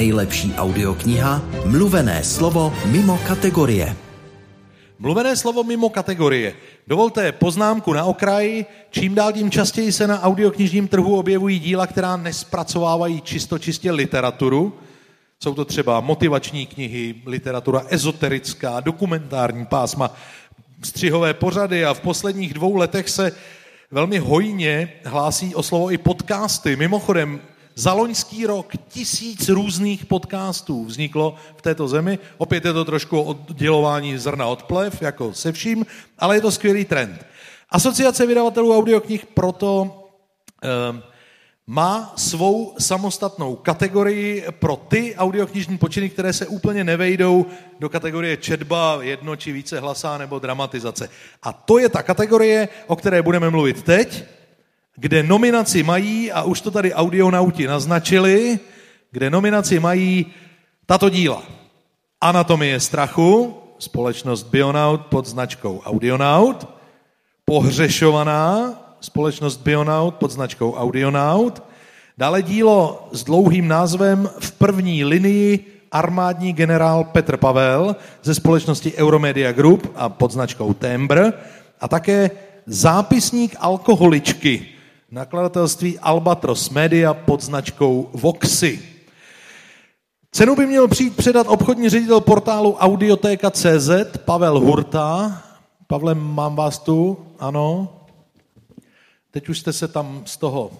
Nejlepší audiokniha Mluvené slovo mimo kategorie. Mluvené slovo mimo kategorie. Dovolte poznámku na okraji. Čím dál tím častěji se na audioknižním trhu objevují díla, která nespracovávají čisto čistě literaturu. Jsou to třeba motivační knihy, literatura ezoterická, dokumentární pásma, střihové pořady a v posledních dvou letech se velmi hojně hlásí o slovo i podcasty. Mimochodem, za loňský rok tisíc různých podcastů vzniklo v této zemi. Opět je to trošku oddělování zrna od plev, jako se vším, ale je to skvělý trend. Asociace vydavatelů audioknih proto eh, má svou samostatnou kategorii pro ty audioknižní počiny, které se úplně nevejdou do kategorie četba, jedno či více hlasá nebo dramatizace. A to je ta kategorie, o které budeme mluvit teď, kde nominaci mají, a už to tady audionauti naznačili, kde nominaci mají tato díla. Anatomie strachu, společnost Bionaut pod značkou Audionaut, Pohřešovaná, společnost Bionaut pod značkou Audionaut, dále dílo s dlouhým názvem V první linii armádní generál Petr Pavel ze společnosti Euromedia Group a pod značkou Tembr. A také zápisník alkoholičky nakladatelství Albatros Media pod značkou Voxy. Cenu by měl přijít předat obchodní ředitel portálu Audioteka.cz Pavel Hurta. Pavle, mám vás tu? Ano. Teď už jste se tam z toho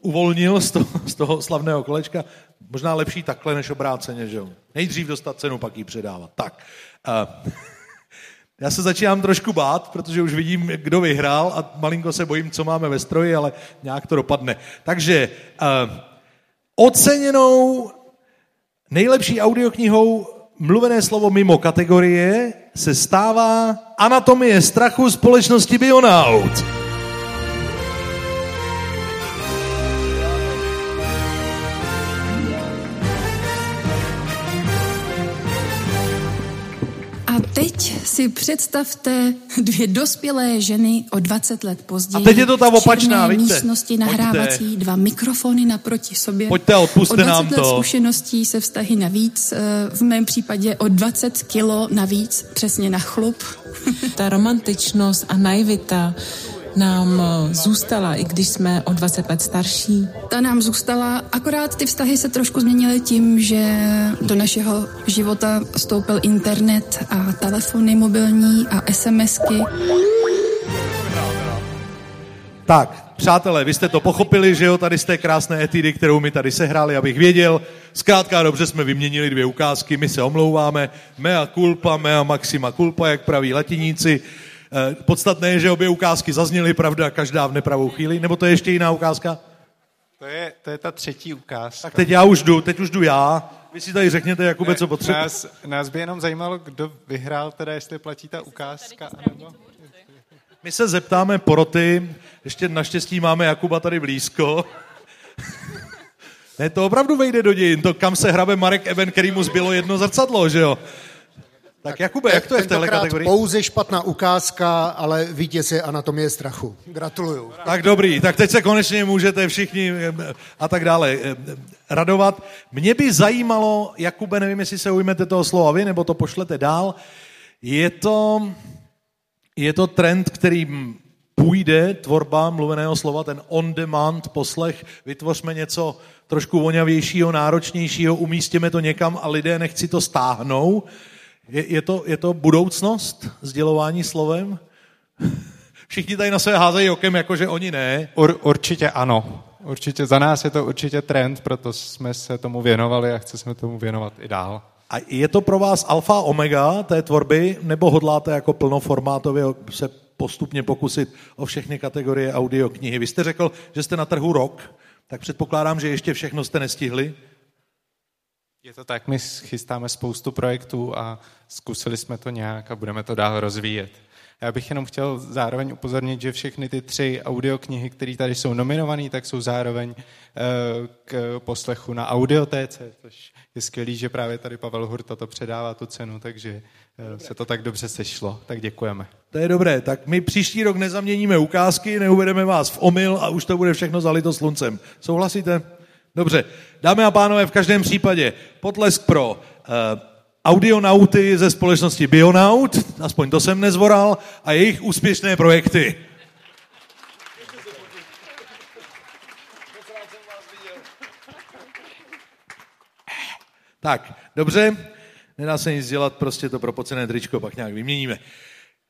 uvolnil, z toho, z toho slavného kolečka. Možná lepší takhle, než obráceně, že jo? Nejdřív dostat cenu, pak ji předávat. Tak. Uh, já se začínám trošku bát, protože už vidím, kdo vyhrál a malinko se bojím, co máme ve stroji, ale nějak to dopadne. Takže uh, oceněnou nejlepší audioknihou mluvené slovo mimo kategorie se stává Anatomie strachu společnosti Bionaut. Si představte dvě dospělé ženy o 20 let později. A teď je to ta opačná, v místnosti nahrávací, Pojďte. dva mikrofony naproti sobě. Pojďte, odpuste o 20 nám let to. zkušeností se vztahy navíc, eh, v mém případě o 20 kilo navíc, přesně na chlup. Ta romantičnost a naivita nám eh, zůstala, i když jsme o 20 let starší? Ta nám zůstala, akorát ty vztahy se trošku změnily tím, že do našeho života vstoupil internet a telefony mobilní a SMSky. Tak, přátelé, vy jste to pochopili, že jo, tady z té krásné etidy, kterou mi tady sehráli, abych věděl. Zkrátka dobře jsme vyměnili dvě ukázky, my se omlouváme. Mea culpa, mea maxima culpa, jak praví latiníci. Eh, podstatné je, že obě ukázky zazněly, pravda, každá v nepravou chvíli. Nebo to je ještě jiná ukázka? To je, to je ta třetí ukázka. Tak teď já už jdu, teď už jdu já. Vy si tady řekněte, Jakube, co potřebujete. Nás, nás by jenom zajímalo, kdo vyhrál, teda jestli platí ta ukázka. Nebo... My se zeptáme poroty, ještě naštěstí máme Jakuba tady blízko. ne, to opravdu vejde do dějin, to kam se hrabe Marek Eben, který mu zbylo jedno zrcadlo, že jo? Tak Jakube, jak to je v téhle kategorii? pouze špatná ukázka, ale vítěz je anatomie strachu. Gratuluju. Tak dobrý, tak teď se konečně můžete všichni eh, a tak dále eh, radovat. Mě by zajímalo, Jakube, nevím, jestli se ujmete toho slova vy, nebo to pošlete dál, je to, je to trend, který půjde, tvorba mluveného slova, ten on-demand poslech, vytvořme něco trošku voňavějšího, náročnějšího, umístíme to někam a lidé nechci to stáhnou. Je, je, to, je to budoucnost sdělování slovem? Všichni tady na sebe házejí okem, jakože oni ne. Ur, určitě ano. Určitě, za nás je to určitě trend, proto jsme se tomu věnovali a chceme tomu věnovat i dál. A je to pro vás alfa omega té tvorby, nebo hodláte jako plnoformátově se postupně pokusit o všechny kategorie audioknihy? Vy jste řekl, že jste na trhu rok, tak předpokládám, že ještě všechno jste nestihli. Je to tak, my chystáme spoustu projektů a zkusili jsme to nějak a budeme to dál rozvíjet. Já bych jenom chtěl zároveň upozornit, že všechny ty tři audioknihy, které tady jsou nominované, tak jsou zároveň eh, k poslechu na audiotéce, což je skvělý, že právě tady Pavel Hurta to předává tu cenu, takže eh, se to tak dobře sešlo. Tak děkujeme. To je dobré, tak my příští rok nezaměníme ukázky, neuvedeme vás v omyl a už to bude všechno zalito sluncem. Souhlasíte? Dobře, dámy a pánové, v každém případě potlesk pro uh, audionauty ze společnosti Bionaut, aspoň to jsem nezvoral, a jejich úspěšné projekty. Tak, dobře, nedá se nic dělat, prostě to propocené tričko pak nějak vyměníme.